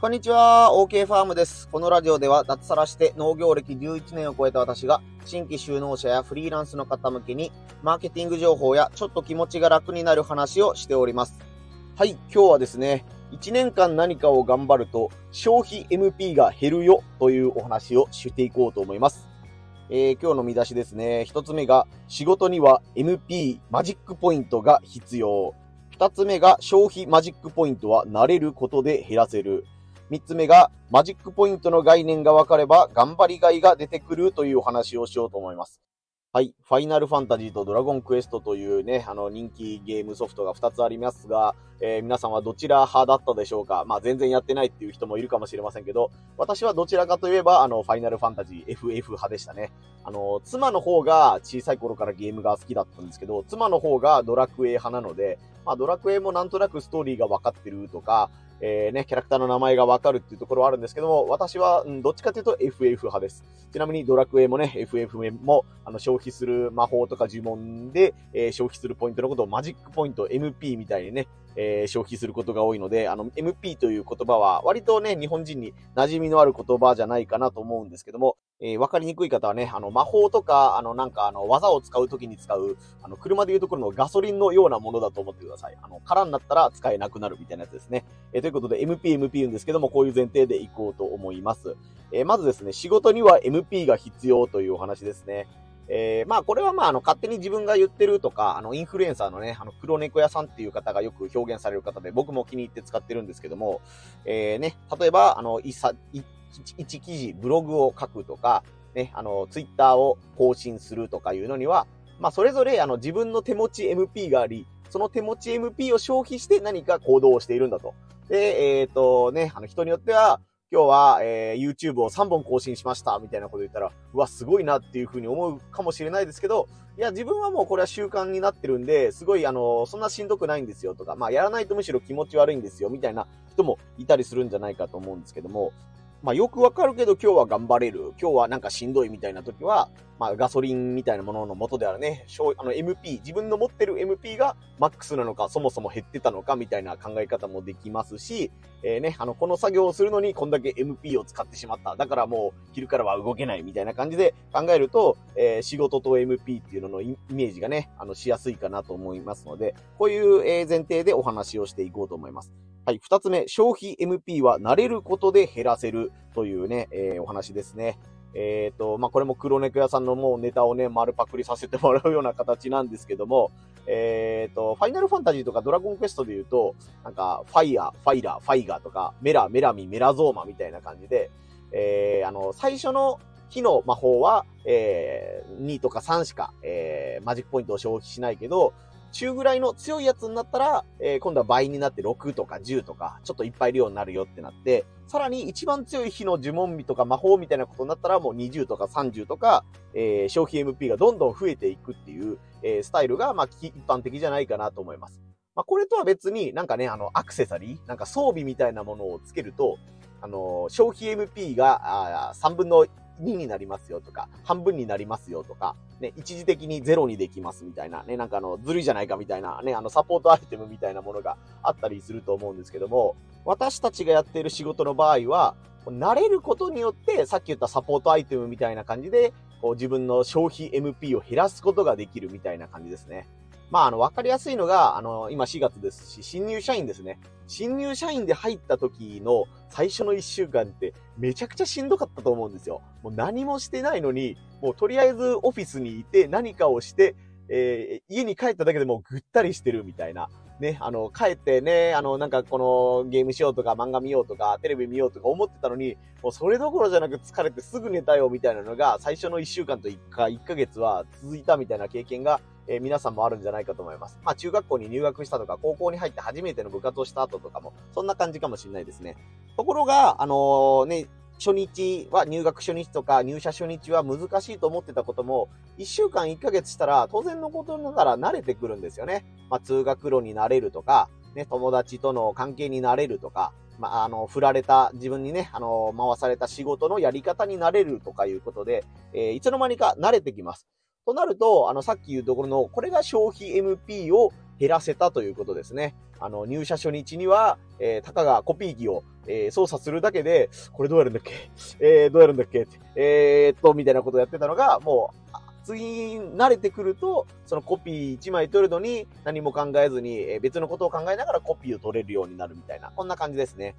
こんにちは、OK ファームです。このラジオでは脱サラして農業歴11年を超えた私が新規就農者やフリーランスの方向けにマーケティング情報やちょっと気持ちが楽になる話をしております。はい、今日はですね、1年間何かを頑張ると消費 MP が減るよというお話をしていこうと思います。えー今日の見出しですね。一つ目が仕事には MP マジックポイントが必要。二つ目が消費マジックポイントは慣れることで減らせる。三つ目が、マジックポイントの概念が分かれば、頑張りがいが出てくるというお話をしようと思います。はい。ファイナルファンタジーとドラゴンクエストというね、あの人気ゲームソフトが2つありますが、えー皆さんはどちら派だったでしょうか？まあ全然やってないっていう人もいるかもしれませんけど、私はどちらかといえば、あの、ファイナルファンタジー FF 派でしたね。あの、妻の方が小さい頃からゲームが好きだったんですけど、妻の方がドラクエ派なので、まあドラクエもなんとなくストーリーが分かってるとか、えーね、キャラクターの名前がわかるっていうところはあるんですけども、私は、うん、どっちかというと FF 派です。ちなみにドラクエもね、FF も、あの、消費する魔法とか呪文で、えー消費するポイントのことをマジックポイント、MP みたいにね、えー消費することが多いので、あの、MP という言葉は、割とね、日本人に馴染みのある言葉じゃないかなと思うんですけども、えーわかりにくい方はね、あの、魔法とか、あの、なんか、あの、技を使うときに使う、あの、車でいうところのガソリンのようなものだと思ってください。あの、空になったら使えなくなるみたいなやつですね。えーということで、MP、MP 言うんですけども、こういう前提でいこうと思います。えーまずですね、仕事には MP が必要というお話ですね。えーまあ、これはまあ、あの、勝手に自分が言ってるとか、あの、インフルエンサーのね、あの、黒猫屋さんっていう方がよく表現される方で、僕も気に入って使ってるんですけども、えーね、例えば、あの、一さ、一一記事、ブログを書くとか、ね、あの、ツイッターを更新するとかいうのには、まあ、それぞれ、あの、自分の手持ち MP があり、その手持ち MP を消費して何か行動をしているんだと。で、えっ、とね、あの、人によっては、今日は、えー YouTube を3本更新しました、みたいなこと言ったら、うわ、すごいなっていうふうに思うかもしれないですけど、いや、自分はもうこれは習慣になってるんで、すごい、あの、そんなしんどくないんですよとか、まあ、やらないとむしろ気持ち悪いんですよ、みたいな人もいたりするんじゃないかと思うんですけども、まあ、よくわかるけど今日は頑張れる。今日はなんかしんどいみたいな時は、まあ、ガソリンみたいなものの元であるね、あの MP、自分の持ってる MP がマックスなのか、そもそも減ってたのかみたいな考え方もできますし、えーね、あの、この作業をするのにこんだけ MP を使ってしまった。だからもう昼からは動けないみたいな感じで考えると、えー仕事と MP っていうののイメージがね、あの、しやすいかなと思いますので、こういう前提でお話をしていこうと思います。はい。二つ目、消費 MP は慣れることで減らせるというね、えーお話ですね。えっ、と、まあ、これも黒猫屋さんのもうネタをね、丸パクリさせてもらうような形なんですけども、えっ、と、ファイナルファンタジーとかドラゴンクエストで言うと、なんか、ファイヤー、ファイラー、ファイガーとか、メラ、メラミ、メラゾーマみたいな感じで、えーあの、最初の火の魔法は、えー2とか3しか、えーマジックポイントを消費しないけど、中ぐらいの強いやつになったら、えー今度は倍になって6とか10とか、ちょっといっぱい量になるよってなって、さらに一番強い火の呪文美とか魔法みたいなことになったらもう20とか30とか、えー消費 MP がどんどん増えていくっていう、えースタイルが、まあ、一般的じゃないかなと思います。まあ、これとは別になんかね、あの、アクセサリーなんか装備みたいなものをつけると、あの、消費 MP があ3分の2になりますよとか、半分になりますよとか、ね、一時的にゼロにできますみたいな、ね、なんかあの、ずるいじゃないかみたいな、ね、あの、サポートアイテムみたいなものがあったりすると思うんですけども、私たちがやっている仕事の場合は、慣れることによって、さっき言ったサポートアイテムみたいな感じで、こう自分の消費 MP を減らすことができるみたいな感じですね。まあ、あの、わかりやすいのが、あの、今4月ですし、新入社員ですね。新入社員で入った時の最初の1週間ってめちゃくちゃしんどかったと思うんですよ。もう何もしてないのに、もうとりあえずオフィスにいて何かをして、えー家に帰っただけでもうぐったりしてるみたいな。ね、あの、帰ってね、あの、なんかこのゲームしようとか漫画見ようとかテレビ見ようとか思ってたのに、もうそれどころじゃなく疲れてすぐ寝たよみたいなのが最初の1週間と1か、1ヶ月は続いたみたいな経験が、えー皆さんもあるんじゃないかと思います。まあ中学校に入学したとか高校に入って初めての部活をした後とかも、そんな感じかもしれないですね。ところが、あのーね、初日は、入学初日とか入社初日は難しいと思ってたことも、1週間1ヶ月したら当然のことながら慣れてくるんですよね。まあ通学路になれるとか、ね、友達との関係になれるとか、まあ、あの、振られた、自分にね、あの、回された仕事のやり方になれるとかいうことで、えーいつの間にか慣れてきます。となると、あの、さっき言うところの、これが消費 MP を減らせたということですね。あの、入社初日には、えー、たかがコピー機を、えー、操作するだけで、これどうやるんだっけ？えー、どうやるんだっけ？えー、っと、みたいなことをやってたのが、もう、次に慣れてくると、そのコピー1枚取るのに何も考えずに、え別のことを考えながらコピーを取れるようになるみたいな、こんな感じですね。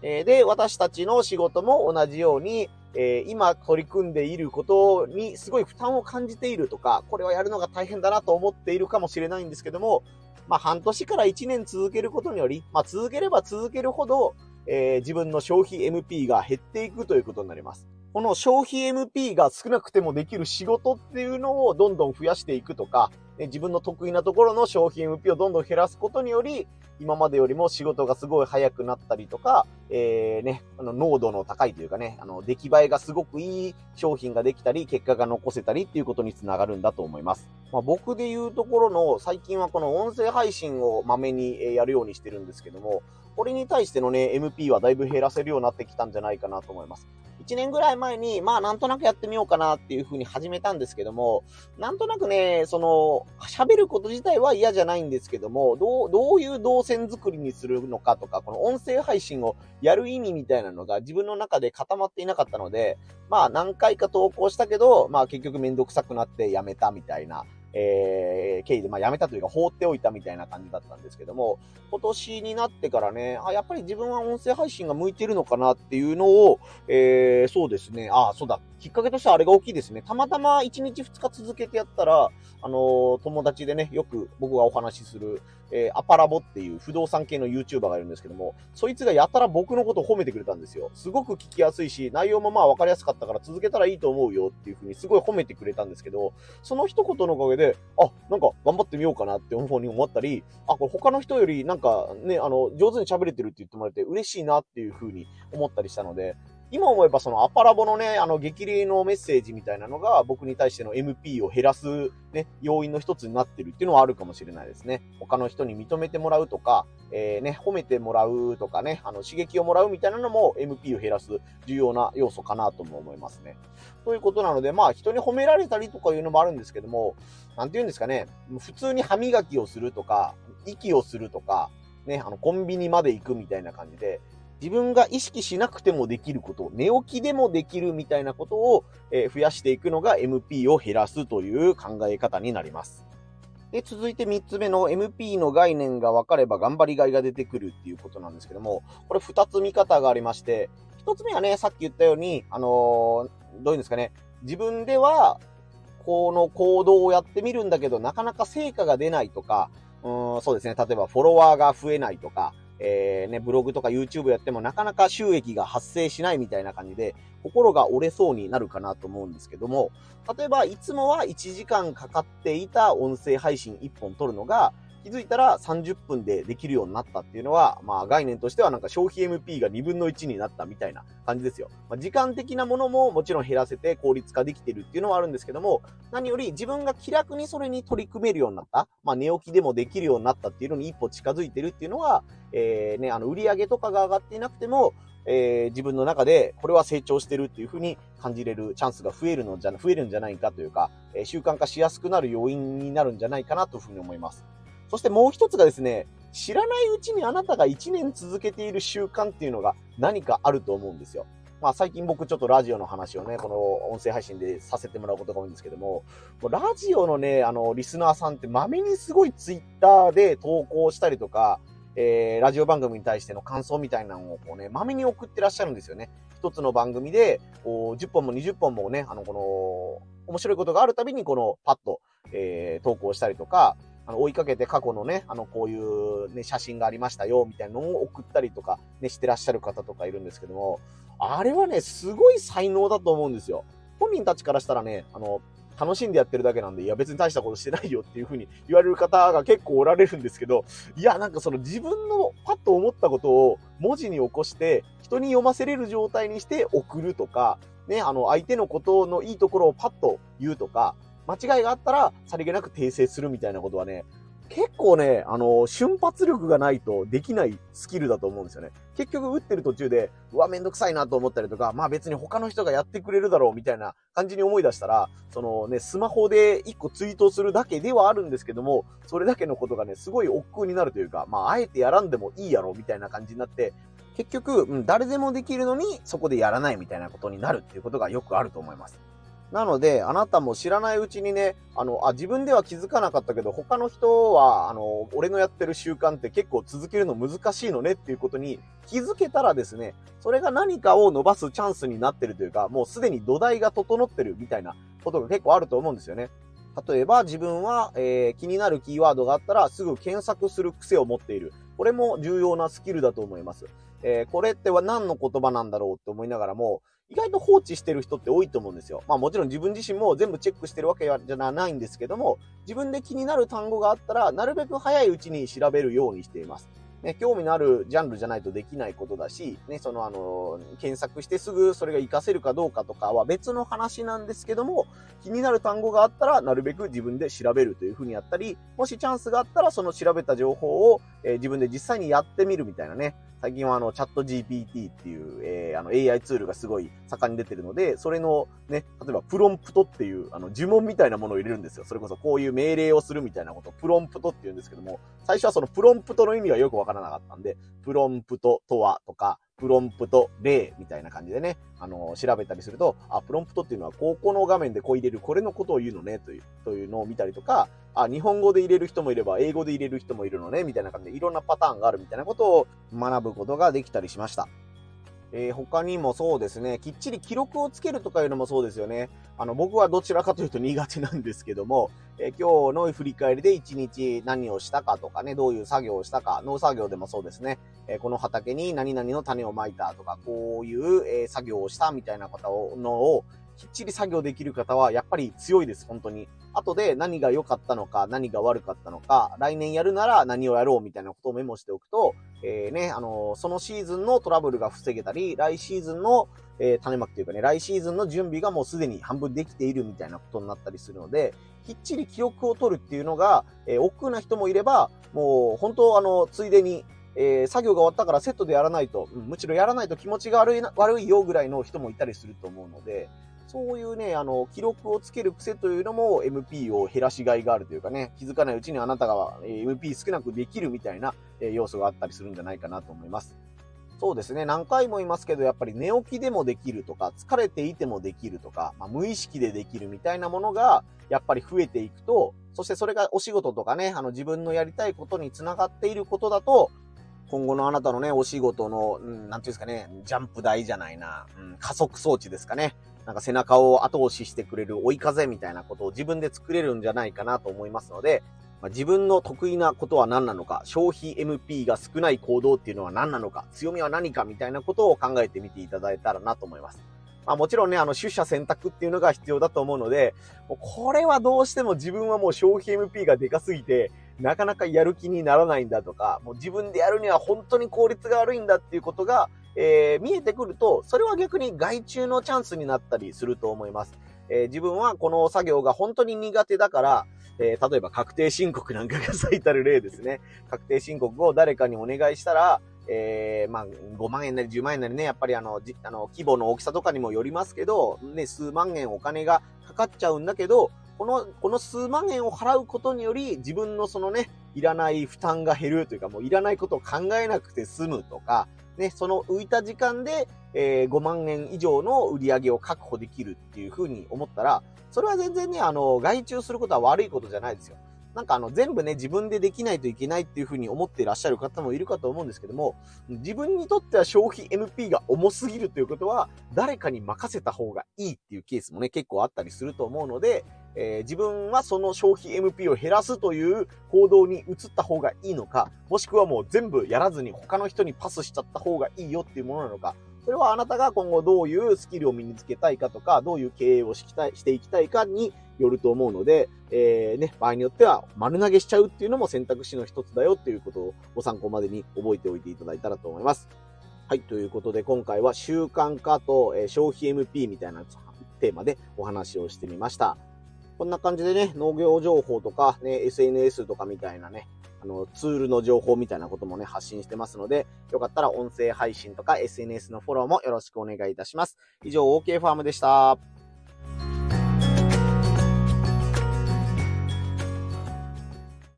えで、私たちの仕事も同じように、え今取り組んでいることにすごい負担を感じているとか、これはやるのが大変だなと思っているかもしれないんですけども、まあ半年から1年続けることにより、まあ続ければ続けるほど、えー、自分の消費 MP が減っていくということになります。この消費 MP が少なくてもできる仕事っていうのをどんどん増やしていくとか、自分の得意なところの商品 MP をどんどん減らすことにより、今までよりも仕事がすごい早くなったりとか、えー、ね、あの、濃度の高いというかね、あの、出来栄えがすごくいい商品ができたり、結果が残せたりっていうことにつながるんだと思います。まあ、僕で言うところの、最近はこの音声配信をまめにやるようにしてるんですけども、これに対してのね、MP はだいぶ減らせるようになってきたんじゃないかなと思います。1年ぐらい前に、まあなんとなくやってみようかなっていう風に始めたんですけども、なんとなくね、その、喋ること自体は嫌じゃないんですけども、どう、どういう動線作りにするのかとか、この音声配信をやる意味みたいなのが自分の中で固まっていなかったので、まあ何回か投稿したけど、まあ結局めんどくさくなってやめたみたいな、えー、経緯で、まあ、やめたというか放っておいたみたいな感じだったんですけども、今年になってからね、あ、やっぱり自分は音声配信が向いてるのかなっていうのを、えー、そうですね、あ、そうだ、きっかけとしてはあれが大きいですね。たまたま1日2日続けてやったら、あの、友達でね、よく僕がお話しする、えー、アパラボっていう不動産系の YouTuber がいるんですけども、そいつがやたら僕のことを褒めてくれたんですよ。すごく聞きやすいし、内容もまあ分かりやすかったから続けたらいいと思うよっていう風にすごい褒めてくれたんですけど、その一言のおかげで、あ、なんか頑張ってみようかなって思うに思ったり、あ、これ他の人よりなんかね、あの、上手に喋れてるって言ってもらえて嬉しいなっていう風に思ったりしたので、今思えばそのアパラボのね、あの激励のメッセージみたいなのが僕に対しての MP を減らすね、要因の一つになってるっていうのはあるかもしれないですね。他の人に認めてもらうとか、えー、ね、褒めてもらうとかね、あの刺激をもらうみたいなのも MP を減らす重要な要素かなとも思いますね。ということなので、まあ人に褒められたりとかいうのもあるんですけども、なんて言うんですかね、普通に歯磨きをするとか、息をするとか、ね、あの、コンビニまで行くみたいな感じで、自分が意識しなくてもできること、寝起きでもできるみたいなことを、え増やしていくのが MP を減らすという考え方になります。で、続いて3つ目の MP の概念が分かれば頑張りがいが出てくるっていうことなんですけども、これ2つ見方がありまして、1つ目はね、さっき言ったように、あのー、どういうんですかね、自分では、この行動をやってみるんだけど、なかなか成果が出ないとか、うん、そうですね、例えばフォロワーが増えないとか、えー、ね、ブログとか YouTube やってもなかなか収益が発生しないみたいな感じで、心が折れそうになるかなと思うんですけども、例えば、いつもは1時間かかっていた音声配信1本撮るのが、気づいたら30分でできるようになったっていうのは、まあ概念としてはなんか消費 MP が2分の1になったみたいな感じですよ。まあ、時間的なものももちろん減らせて効率化できてるっていうのはあるんですけども、何より自分が気楽にそれに取り組めるようになった、まあ寝起きでもできるようになったっていうのに一歩近づいてるっていうのは、えー、ね、あの売上とかが上がっていなくても、えー、自分の中でこれは成長してるっていうふうに感じれるチャンスが増えるのじゃ、増えるんじゃないかというか、えー、習慣化しやすくなる要因になるんじゃないかなというふうに思います。そしてもう一つがですね、知らないうちにあなたが1年続けている習慣っていうのが何かあると思うんですよ。まあ最近僕ちょっとラジオの話をね、この音声配信でさせてもらうことが多いんですけども、ラジオのね、あの、リスナーさんってまめにすごいツイッターで投稿したりとか、えー、ラジオ番組に対しての感想みたいなのをこうね、まめに送ってらっしゃるんですよね。一つの番組で、こう10本も20本もね、あの、この、面白いことがあるたびにこのパッと、えー、投稿したりとか、あの、追いかけて過去のね、あの、こういうね、写真がありましたよ、みたいなのを送ったりとか、ね、してらっしゃる方とかいるんですけども、あれはね、すごい才能だと思うんですよ。本人たちからしたらね、あの、楽しんでやってるだけなんで、いや別に大したことしてないよっていう風に言われる方が結構おられるんですけど、いやなんかその自分のパッと思ったことを文字に起こして、人に読ませれる状態にして送るとか、ね、あの相手のことのいいところをパッと言うとか、間違いがあったら、さりげなく訂正するみたいなことはね、結構ね、あの、瞬発力がないとできないスキルだと思うんですよね。結局打ってる途中で、うわ、めんどくさいなと思ったりとか、まあ別に他の人がやってくれるだろうみたいな感じに思い出したら、そのね、スマホで一個ツイートするだけではあるんですけども、それだけのことがね、すごい億劫になるというか、まああえてやらんでもいいやろみたいな感じになって、結局、うん、誰でもできるのにそこでやらないみたいなことになるっていうことがよくあると思います。なので、あなたも知らないうちにね、あの、あ、自分では気づかなかったけど、他の人は、あの、俺のやってる習慣って結構続けるの難しいのねっていうことに気づけたらですね、それが何かを伸ばすチャンスになってるというか、もうすでに土台が整ってるみたいなことが結構あると思うんですよね。例えば自分は、えー、気になるキーワードがあったらすぐ検索する癖を持っている。これも重要なスキルだと思います。えー、これっては何の言葉なんだろうって思いながらも、意外と放置してる人って多いと思うんですよ。まあもちろん自分自身も全部チェックしてるわけじゃないんですけども、自分で気になる単語があったら、なるべく早いうちに調べるようにしています。ね、興味のあるジャンルじゃないとできないことだし、ね、そのあの、検索してすぐそれが活かせるかどうかとかは別の話なんですけども、気になる単語があったら、なるべく自分で調べるというふうにやったり、もしチャンスがあったら、その調べた情報を、えー、自分で実際にやってみるみたいなね、最近はあの、チャット GPT っていう、えー、あの、AI ツールがすごい盛んに出てるので、それのね、例えばプロンプトっていう、あの、呪文みたいなものを入れるんですよ。それこそこういう命令をするみたいなことプロンプトって言うんですけども、最初はそのプロンプトの意味がよくわからなかったんで、プロンプトとはとか、プロンプト例みたいな感じでね、あの、調べたりすると、あ、プロンプトっていうのは、ここの画面でこう入れる、これのことを言うのね、という、というのを見たりとか、あ、日本語で入れる人もいれば、英語で入れる人もいるのね、みたいな感じで、いろんなパターンがあるみたいなことを学ぶことができたりしました。えー、他にもそうですね、きっちり記録をつけるとかいうのもそうですよね。あの、僕はどちらかというと苦手なんですけども、えー、今日の振り返りで一日何をしたかとかね、どういう作業をしたか、農作業でもそうですね、えー、この畑に何々の種をまいたとか、こういう、え作業をしたみたいな方を、のを、きっちり作業できる方はやっぱり強いです、本当に。後で何が良かったのか、何が悪かったのか、来年やるなら何をやろうみたいなことをメモしておくと、えー、ね、あのー、そのシーズンのトラブルが防げたり、来シーズンの、えー、種まきというかね、来シーズンの準備がもうすでに半分できているみたいなことになったりするので、きっちり記憶を取るっていうのが、えー、億劫な人もいれば、もう本当あの、ついでに、えー、作業が終わったからセットでやらないと、うん、むしろやらないと気持ちが悪いな、悪いよぐらいの人もいたりすると思うので、そういうね、あの、記録をつける癖というのも MP を減らしがいがあるというかね、気づかないうちにあなたが MP 少なくできるみたいな要素があったりするんじゃないかなと思います。そうですね。何回も言いますけど、やっぱり寝起きでもできるとか、疲れていてもできるとか、まあ、無意識でできるみたいなものが、やっぱり増えていくと、そしてそれがお仕事とかね、あの自分のやりたいことにつながっていることだと、今後のあなたのね、お仕事の、うん、なんていうんですかね、ジャンプ台じゃないな、うん、加速装置ですかね。なんか背中を後押ししてくれる追い風みたいなことを自分で作れるんじゃないかなと思いますので、まあ、自分の得意なことは何なのか、消費 MP が少ない行動っていうのは何なのか、強みは何かみたいなことを考えてみていただいたらなと思います。まあもちろんね、あの、出社選択っていうのが必要だと思うので、これはどうしても自分はもう消費 MP がでかすぎて、なかなかやる気にならないんだとか、もう自分でやるには本当に効率が悪いんだっていうことが、えー、見えてくると、それは逆に外注のチャンスになったりすると思います。えー、自分はこの作業が本当に苦手だから、えー、例えば確定申告なんかが最たる例ですね。確定申告を誰かにお願いしたら、えー、まあ、5万円なり10万円なりね、やっぱりあの、あの規模の大きさとかにもよりますけど、ね、数万円お金がかかっちゃうんだけど、この、この数万円を払うことにより、自分のそのね、いらない負担が減るというか、もういらないことを考えなくて済むとか、ね、その浮いた時間で、えー、5万円以上の売り上げを確保できるっていうふうに思ったら、それは全然ね、あの、外注することは悪いことじゃないですよ。なんかあの、全部ね、自分でできないといけないっていうふうに思っていらっしゃる方もいるかと思うんですけども、自分にとっては消費 NP が重すぎるということは、誰かに任せた方がいいっていうケースもね、結構あったりすると思うので、えー、自分はその消費 MP を減らすという行動に移った方がいいのか、もしくはもう全部やらずに他の人にパスしちゃった方がいいよっていうものなのか、それはあなたが今後どういうスキルを身につけたいかとか、どういう経営をしたいしていきたいかによると思うので、えー、ね、場合によっては丸投げしちゃうっていうのも選択肢の一つだよっていうことをご参考までに覚えておいていただいたらと思います。はい、ということで今回は習慣化と、え、消費 MP みたいなテーマでお話をしてみました。こんな感じでね、農業情報とか、ね、SNS とかみたいなね、あの、ツールの情報みたいなこともね、発信してますので、よかったら音声配信とか SNS のフォローもよろしくお願いいたします。以上、OK ファームでした。